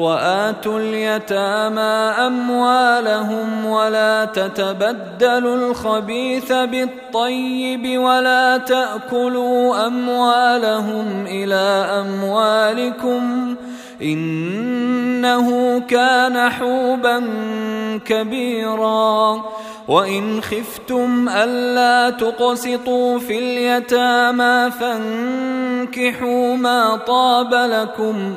وآتوا اليتامى أموالهم ولا تتبدلوا الخبيث بالطيب ولا تأكلوا أموالهم إلى أموالكم إنه كان حوبا كبيرا. وإن خفتم ألا تقسطوا في اليتامى فانكحوا ما طاب لكم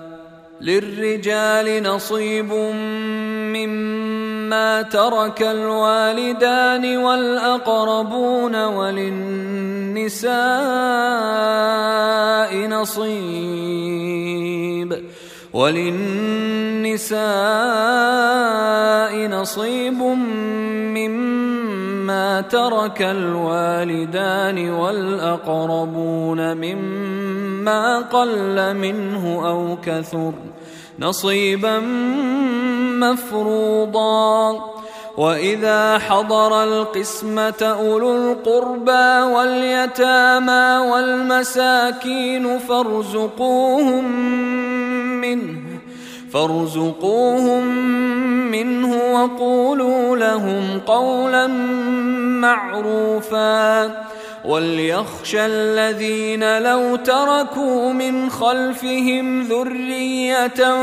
للرجال نصيب مما ترك الوالدان والأقربون وللنساء نصيب. وللنساء نصيب مما ترك الوالدان والأقربون مما قل منه أو كثر نصيبا مفروضا. وإذا حضر القسمة أولو القربى واليتامى والمساكين فارزقوهم منه فارزقوهم منه وقولوا لهم قولا معروفا. وليخشى الذين لو تركوا من خلفهم ذرية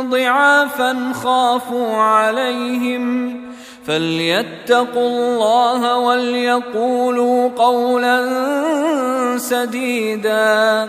ضعافا خافوا عليهم. فليتقوا الله وليقولوا قولا سديدا.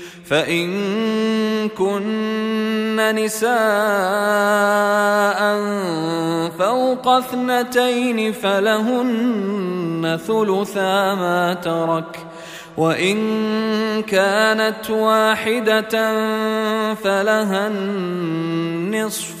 فإن كن نساء فوق اثنتين فلهن ثلثا ما ترك وإن كانت واحدة فلها النصف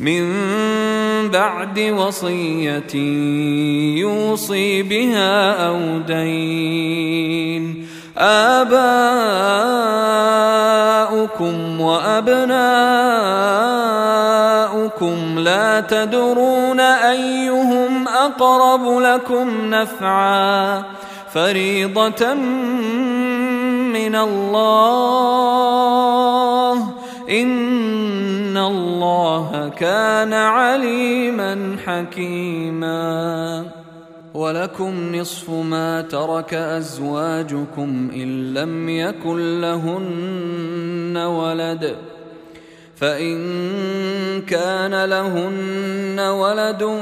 من بعد وصية يوصي بها أو دين. آباؤكم وأبناؤكم لا تدرون أيهم أقرب لكم نفعا. فريضة من الله. إن الله كان عليما حكيما. ولكم نصف ما ترك أزواجكم إن لم يكن لهن ولد. فإن كان لهن ولد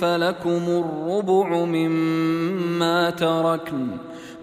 فلكم الربع مما تركن.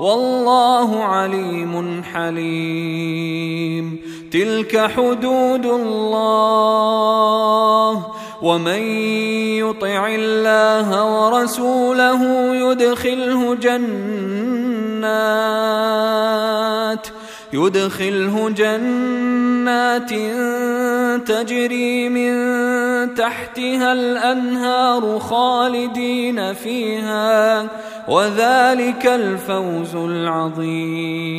والله عليم حليم. تلك حدود الله. ومن يطع الله ورسوله يدخله جنات. يدخله جنات تجري من تحتها الأنهار خالدين فيها وذلك الفوز العظيم.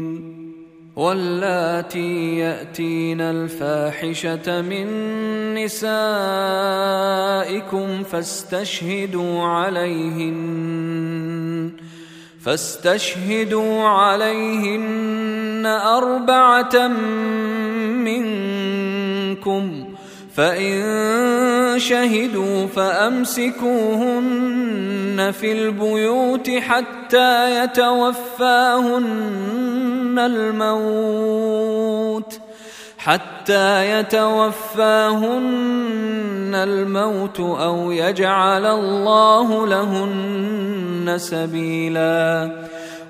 واللاتي يأتين الفاحشة من نسائكم فاستشهدوا عليهن فاستشهدوا عليهن أربعة منكم. فإن شهدوا فأمسكوهن في البيوت حتى يتوفاهن الموت حتى يتوفاهن الموت أو يجعل الله لهن سبيلاً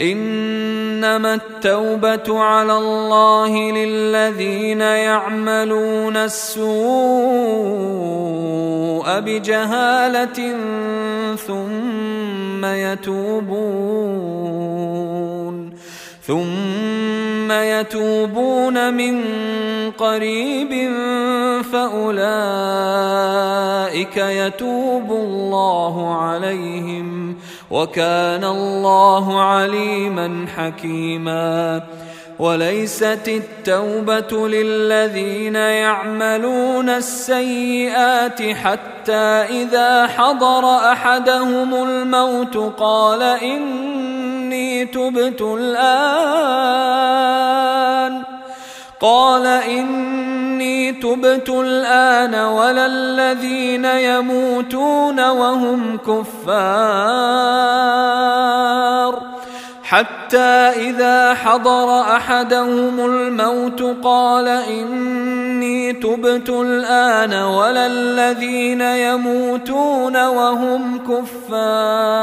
إنما التوبة على الله للذين يعملون السوء بجهالة ثم يتوبون ثم يتوبون من قريب فأولئك يتوب الله عليهم. وكان الله عليما حكيما. وليست التوبة للذين يعملون السيئات حتى إذا حضر أحدهم الموت قال إني تبت الآن. قال إني تبت الآن ولا الذين يموتون وهم كفار. حتى إذا حضر أحدهم الموت قال إني تبت الآن ولا الذين يموتون وهم كفار.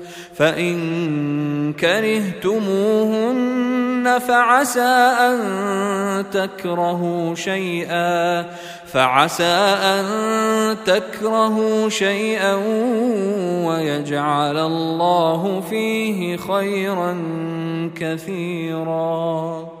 فإن كرهتموهن فعسى أن تكرهوا شيئا فعسى أن تكرهوا شيئا ويجعل الله فيه خيرا كثيرا.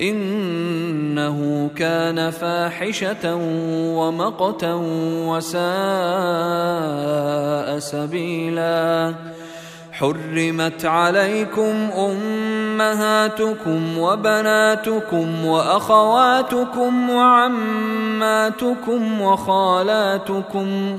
إنه كان فاحشة ومقتا وساء سبيلا. حرمت عليكم أمهاتكم وبناتكم وأخواتكم وعماتكم وخالاتكم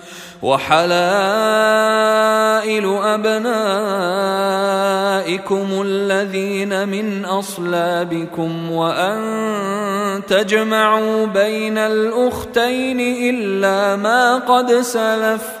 وحلائل أبنائكم الذين من أصلابكم وأن تجمعوا بين الأختين إلا ما قد سلف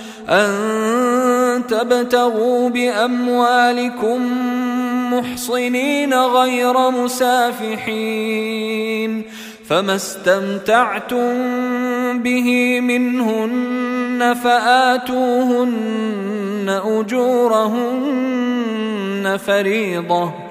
أن تبتغوا بأموالكم محصنين غير مسافحين فما استمتعتم به منهن فآتوهن أجورهن فريضة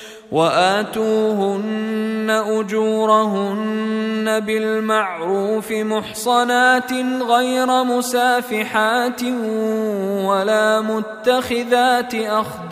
وآتوهن أجورهن بالمعروف محصنات غير مسافحات ولا متخذات أخدان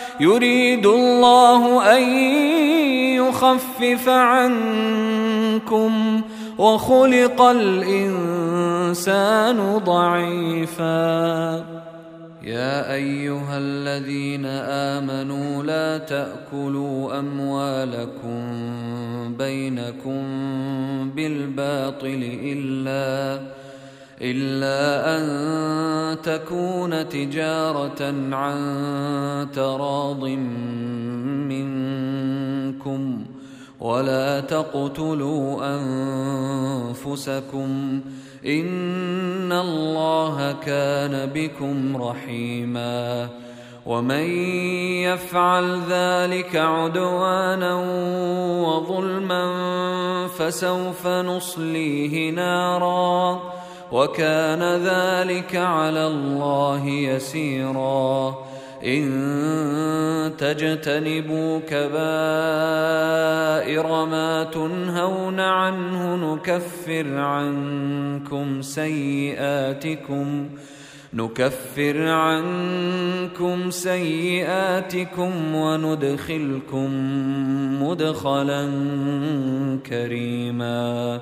يريد الله أن يخفف عنكم وخلق الإنسان ضعيفا. يا أيها الذين آمنوا لا تأكلوا أموالكم بينكم بالباطل إلا إلا أن تكون تجارة عن تراض منكم ولا تقتلوا أنفسكم إن الله كان بكم رحيما ومن يفعل ذلك عدوانا وظلما فسوف نصليه نارا وكان ذلك على الله يسيرا. إن تجتنبوا كبائر ما تنهون عنه نكفر عنكم سيئاتكم نكفر عنكم سيئاتكم وندخلكم مدخلا كريما.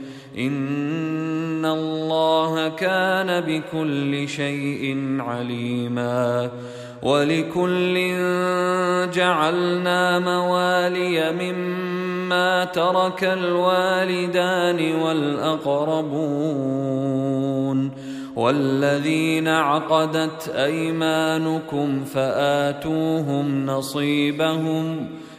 ان الله كان بكل شيء عليما ولكل جعلنا موالي مما ترك الوالدان والاقربون والذين عقدت ايمانكم فاتوهم نصيبهم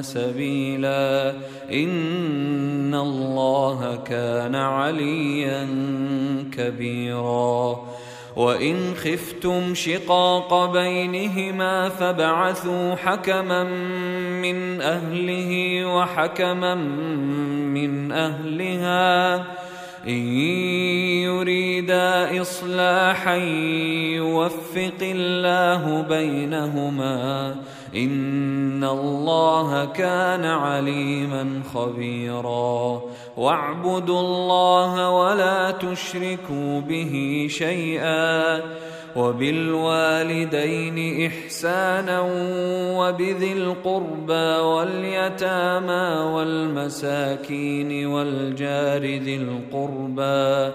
سبيلا. إن الله كان عليا كبيرا. وإن خفتم شقاق بينهما فبعثوا حكما من أهله وحكما من أهلها. إن يريدا إصلاحا يوفق الله بينهما. ان الله كان عليما خبيرا. واعبدوا الله ولا تشركوا به شيئا. وبالوالدين احسانا وبذي القربى واليتامى والمساكين والجار ذي القربى.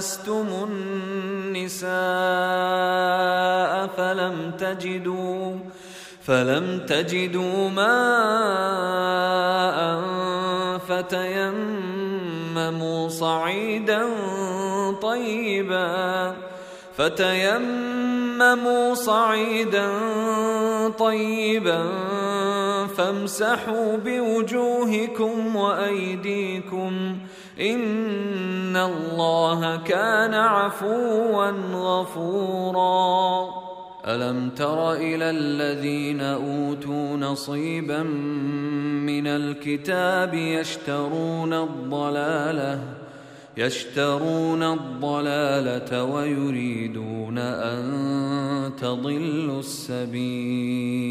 لامستم النساء فلم تجدوا فلم تجدوا ماء فتيمموا صعيدا طيبا فتيمموا صعيدا طيبا فامسحوا بوجوهكم وايديكم إن الله كان عفوا غفورا. ألم تر إلى الذين أوتوا نصيبا من الكتاب يشترون الضلالة يشترون الضلالة ويريدون أن تضلوا السبيل.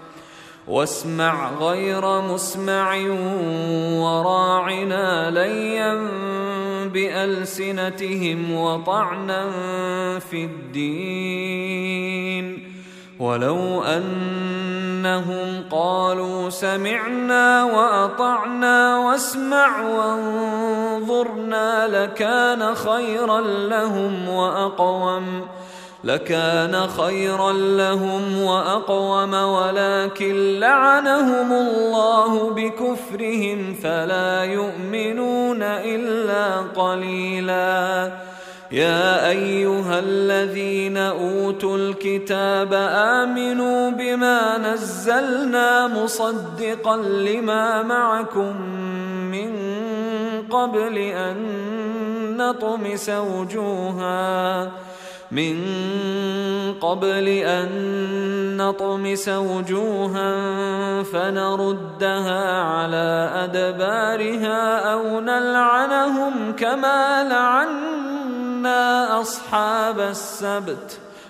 واسمع غير مسمع وراعنا ليا بألسنتهم وطعنا في الدين. ولو أنهم قالوا سمعنا وأطعنا واسمع وانظرنا لكان خيرا لهم وأقوم. لكان خيرا لهم وأقوم ولكن لعنهم الله بكفرهم فلا يؤمنون إلا قليلا. يا أيها الذين أوتوا الكتاب آمنوا بما نزلنا مصدقا لما معكم من قبل أن نطمس وجوها. من قبل أن نطمس وجوها فنردها على أدبارها أو نلعنهم كما لعنا أصحاب السبت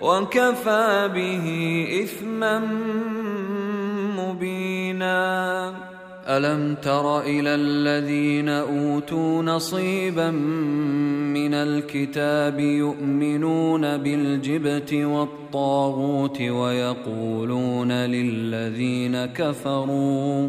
وكفى به إثما مبينا. ألم تر إلى الذين أوتوا نصيبا من الكتاب يؤمنون بالجبت والطاغوت ويقولون للذين كفروا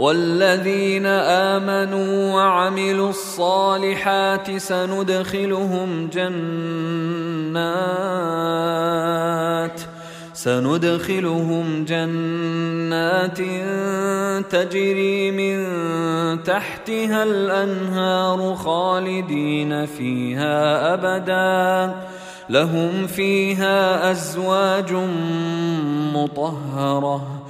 والذين آمنوا وعملوا الصالحات سندخلهم جنات سندخلهم جنات تجري من تحتها الأنهار خالدين فيها أبدا. لهم فيها أزواج مطهرة.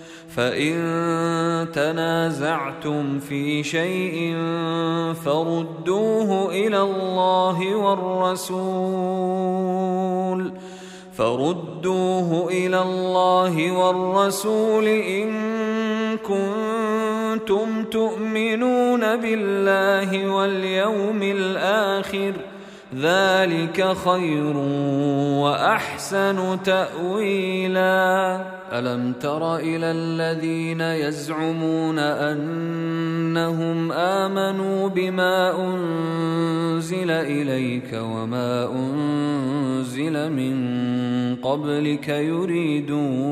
فإن تنازعتم في شيء فردوه إلى الله والرسول فردوه إلى الله والرسول إن كنتم تؤمنون بالله واليوم الآخر ذلك خير وأحسن تأويلا. ألم تر إلى الذين يزعمون أنهم آمنوا بما أنزل إليك وما أنزل من قبلك يريدون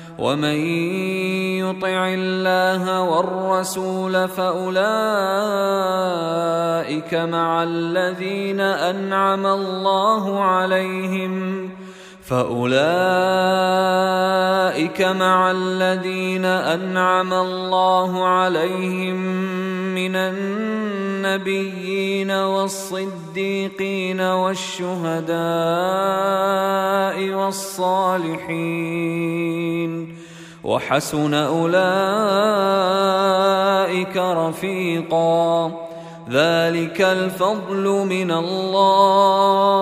ومن يطع الله والرسول فأولئك مع الذين أنعم الله عليهم فأولئك مع الذين أنعم الله عليهم من النبيين والصديقين والشهداء والصالحين وحسن أولئك رفيقا ذلك الفضل من الله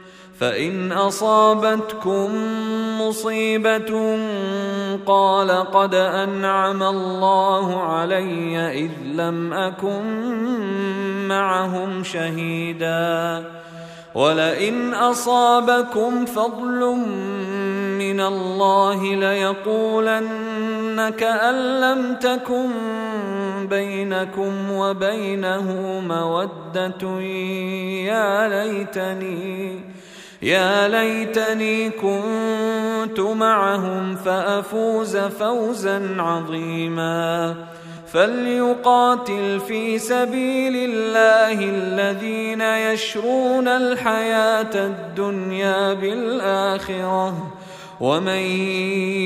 فان اصابتكم مصيبه قال قد انعم الله علي اذ لم اكن معهم شهيدا ولئن اصابكم فضل من الله ليقولن كأن لم تكن بينكم وبينه مودة يا ليتني يا ليتني كنت معهم فأفوز فوزا عظيما. فليقاتل في سبيل الله الذين يشرون الحياة الدنيا بالآخرة. ومن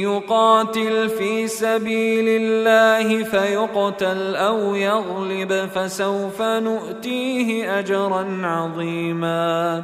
يقاتل في سبيل الله فيقتل أو يغلب فسوف نؤتيه أجرا عظيما.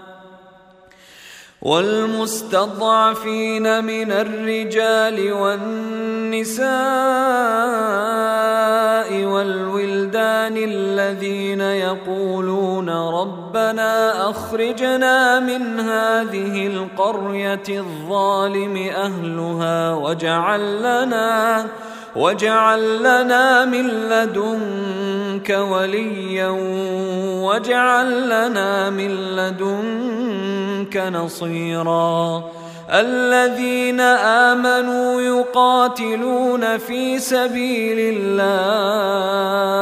والمستضعفين من الرجال والنساء والولدان الذين يقولون ربنا أخرجنا من هذه القرية الظالم أهلها واجعل لنا واجعل لنا من لدنك وليا واجعل لنا من لدنك نصيرا. الذين آمنوا يقاتلون في سبيل الله.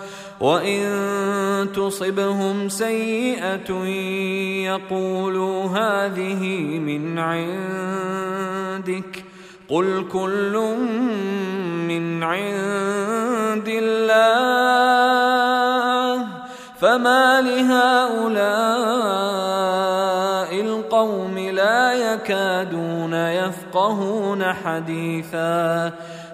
وإن تصبهم سيئة يقولوا هذه من عندك قل كل من عند الله فما لهؤلاء القوم لا يكادون يفقهون حديثا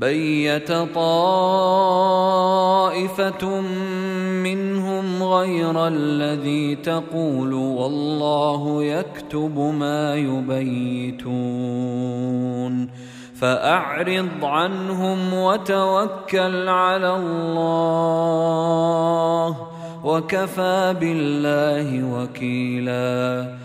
بيت طائفة منهم غير الذي تقول والله يكتب ما يبيتون فأعرض عنهم وتوكل على الله وكفى بالله وكيلاً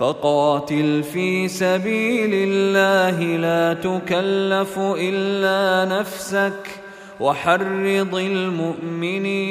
فقاتل في سبيل الله لا تكلف إلا نفسك وحرض المؤمنين.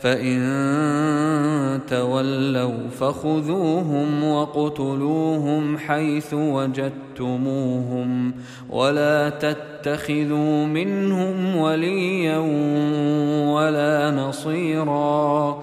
فان تولوا فخذوهم وقتلوهم حيث وجدتموهم ولا تتخذوا منهم وليا ولا نصيرا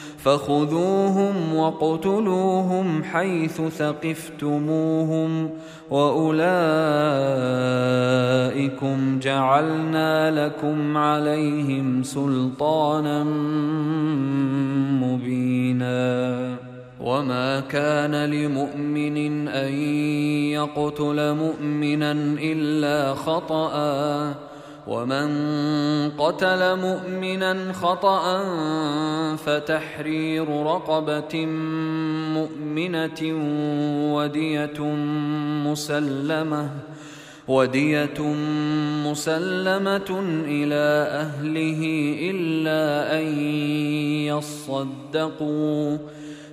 وَاقْتُلُوهُمْ حيث ثقفتموهم وأولئكم جعلنا لكم عليهم سلطانا مبينا وما كان لمؤمن أن يقتل مؤمنا إلا خطأ ومن قتل مؤمنا خطأ فتحرير رقبة مؤمنة ودية مسلمة ودية مسلمة إلى أهله إلا أن يصدقوا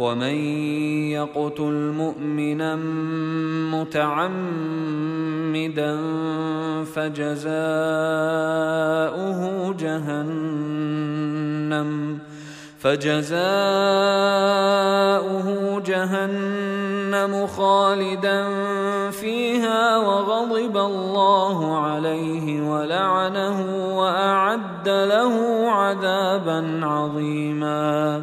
ومن يقتل مؤمنا متعمدا فجزاؤه جهنم فجزاؤه جهنم خالدا فيها وغضب الله عليه ولعنه وأعد له عذابا عظيما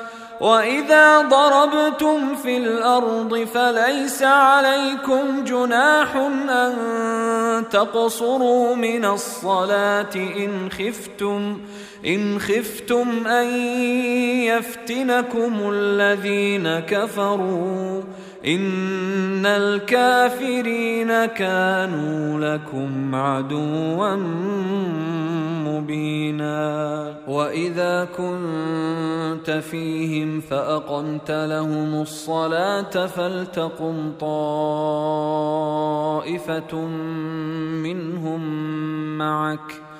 واذا ضربتم في الأرض فليس عليكم جناح ان تقصروا من الصلاه ان خفتم ان خفتم ان يفتنكم الذين كفروا. إن الكافرين كانوا لكم عدوا مبينا. وإذا كنت فيهم فأقمت لهم الصلاة فلتقم طائفة منهم معك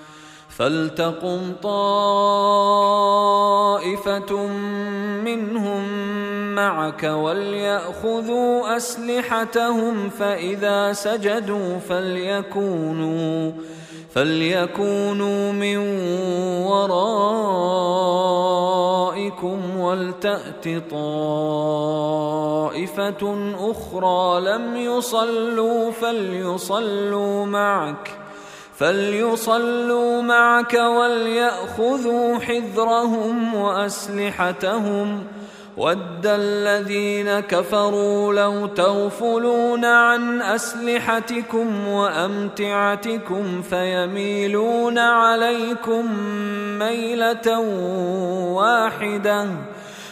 فلتقم طائفه منهم معك ولياخذوا اسلحتهم فاذا سجدوا فليكونوا فليكونوا من ورائكم ولتات طائفه أخرى لم يصلوا فليصلوا معك فليصلوا معك ولياخذوا حذرهم واسلحتهم ود الذين كفروا لو تغفلون عن اسلحتكم وامتعتكم فيميلون عليكم ميله واحدة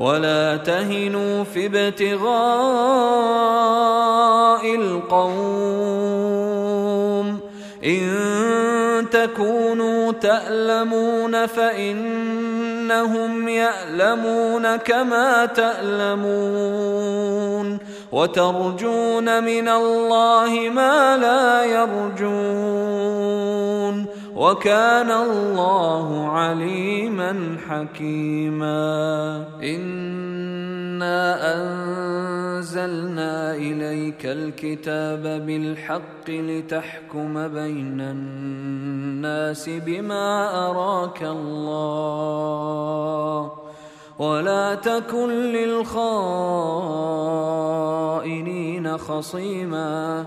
ولا تهنوا في ابتغاء القوم. إن تكونوا تألمون فإنهم يألمون كما تألمون. وترجون من الله ما لا يرجون. وكان الله عليما حكيما. إنا أنزلنا إليك الكتاب بالحق لتحكم بين الناس بما أراك الله. ولا تكن للخائنين خصيما.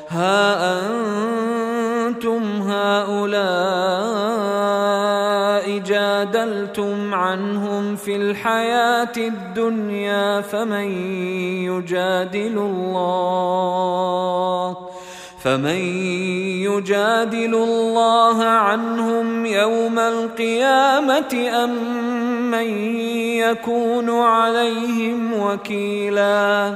ها أنتم هؤلاء جادلتم عنهم في الحياة الدنيا فمن يجادل الله؟ فمن يجادل الله عنهم يوم القيامة أم من يكون عليهم وكيلا؟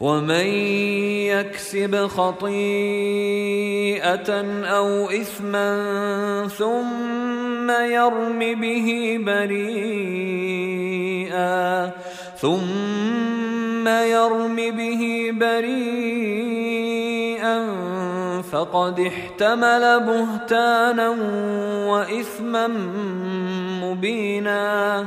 ومن يكسب خطيئه أو اثما ثم يرم به بريئا ثم يرم به بريئا فقد احتمل بهتانا واثما مبينا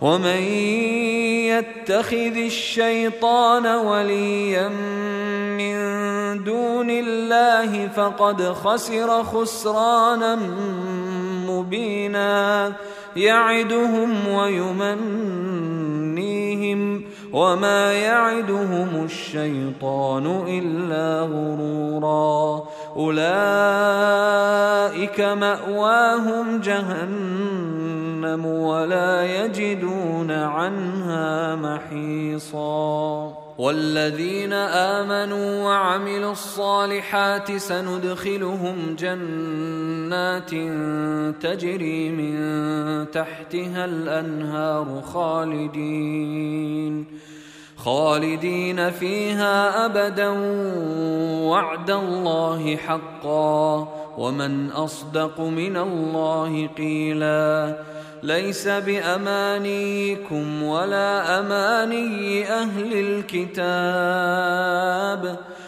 ومن يتخذ الشيطان وليا من دون الله فقد خسر خسرانا مبينا يعدهم ويمنيهم وما يعدهم الشيطان الا غرورا. اولئك ماواهم جهنم ولا يجدون عنها محيصا. والذين آمنوا وعملوا الصالحات سندخلهم جنات تجري من تحتها الأنهار خالدين خالدين فيها أبدا وعد الله حقا ومن أصدق من الله قيلا ليس بأمانيكم ولا أماني أهل الكتاب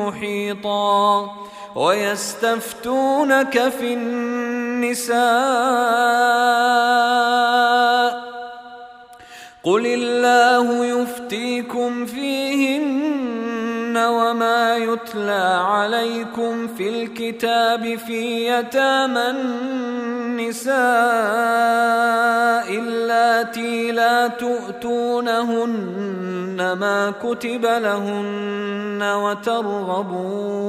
محيطا ويستفتونك في النساء قل الله يفتيكم فيهن وما يتلى عليكم في الكتاب في يتامى النساء اللاتي لا تؤتونهن ما كتب لهن وترغبون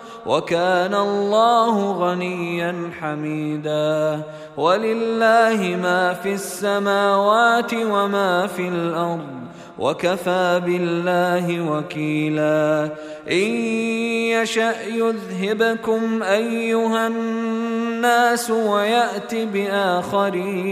وكان الله غنيا حميدا. ولله ما في السماوات وما في الأرض وكفى بالله وكيلا. إن يشأ يذهبكم أيها الناس ويات بآخرين.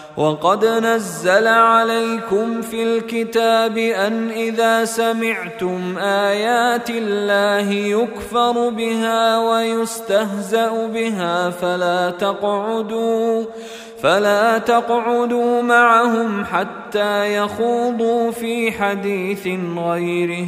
وقد نزل عليكم في الكتاب أن إذا سمعتم آيات الله يكفر بها ويستهزأ بها فلا تقعدوا فلا تقعدوا معهم حتى يخوضوا في حديث غيره.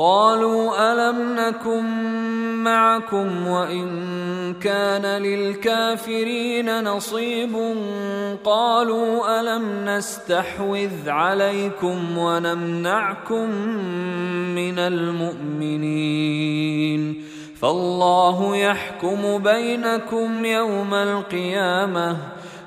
قالوا ألم نكن معكم وإن كان للكافرين نصيب قالوا ألم نستحوذ عليكم ونمنعكم من المؤمنين فالله يحكم بينكم يوم القيامة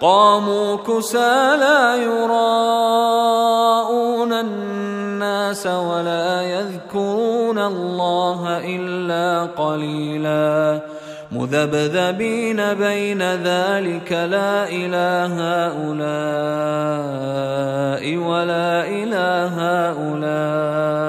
قاموا كسى لا يراءون الناس ولا يذكرون الله إلا قليلا. مذبذبين بين ذلك لا إله هؤلاء ولا إله هؤلاء.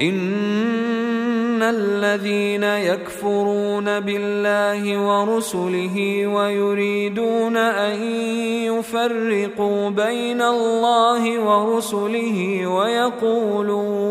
ان الذين يكفرون بالله ورسله ويريدون ان يفرقوا بين الله ورسله ويقولون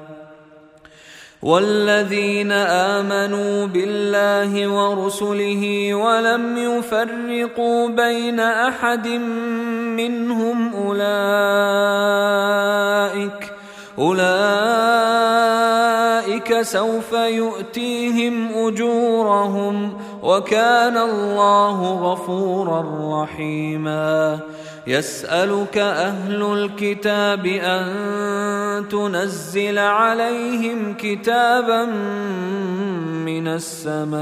والذين آمنوا بالله ورسله ولم يفرقوا بين أحد منهم أولئك أولئك سوف يؤتيهم أجورهم وكان الله غفورا رحيما. يسألك أهل الكتاب أن تنزل عليهم كتابا من السماء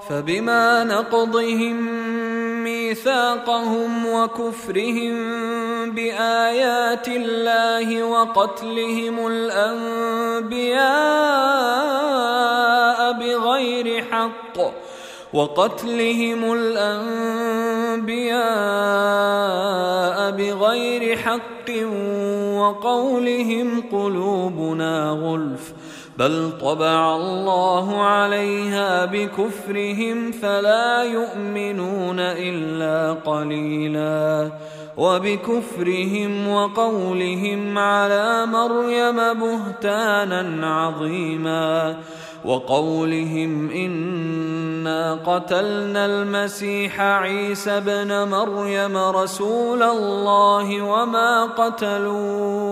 فبما نقضهم ميثاقهم وكفرهم بآيات الله وقتلهم الأنبياء بغير حق وقتلهم الأنبياء بغير حق وقولهم قلوبنا غلف بل طبع الله عليها بكفرهم فلا يؤمنون الا قليلا وبكفرهم وقولهم على مريم بهتانا عظيما وقولهم انا قتلنا المسيح عيسى ابن مريم رسول الله وما قتلوه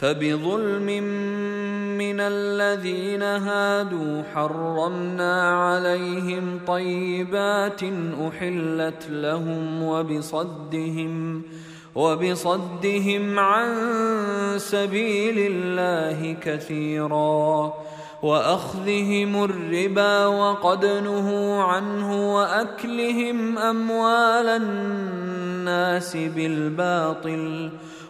فبظلم من الذين هادوا حرمنا عليهم طيبات أحلت لهم وبصدهم وبصدهم عن سبيل الله كثيرا وأخذهم الربا وقد نهوا عنه وأكلهم أموال الناس بالباطل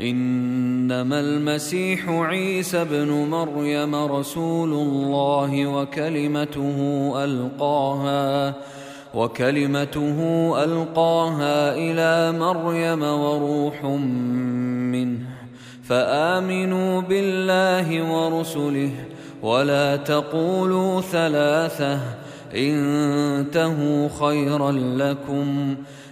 إنما المسيح عيسى ابن مريم رسول الله وكلمته ألقاها وكلمته ألقاها إلى مريم وروح منه فآمنوا بالله ورسله ولا تقولوا ثلاثة إنتهوا خيرا لكم.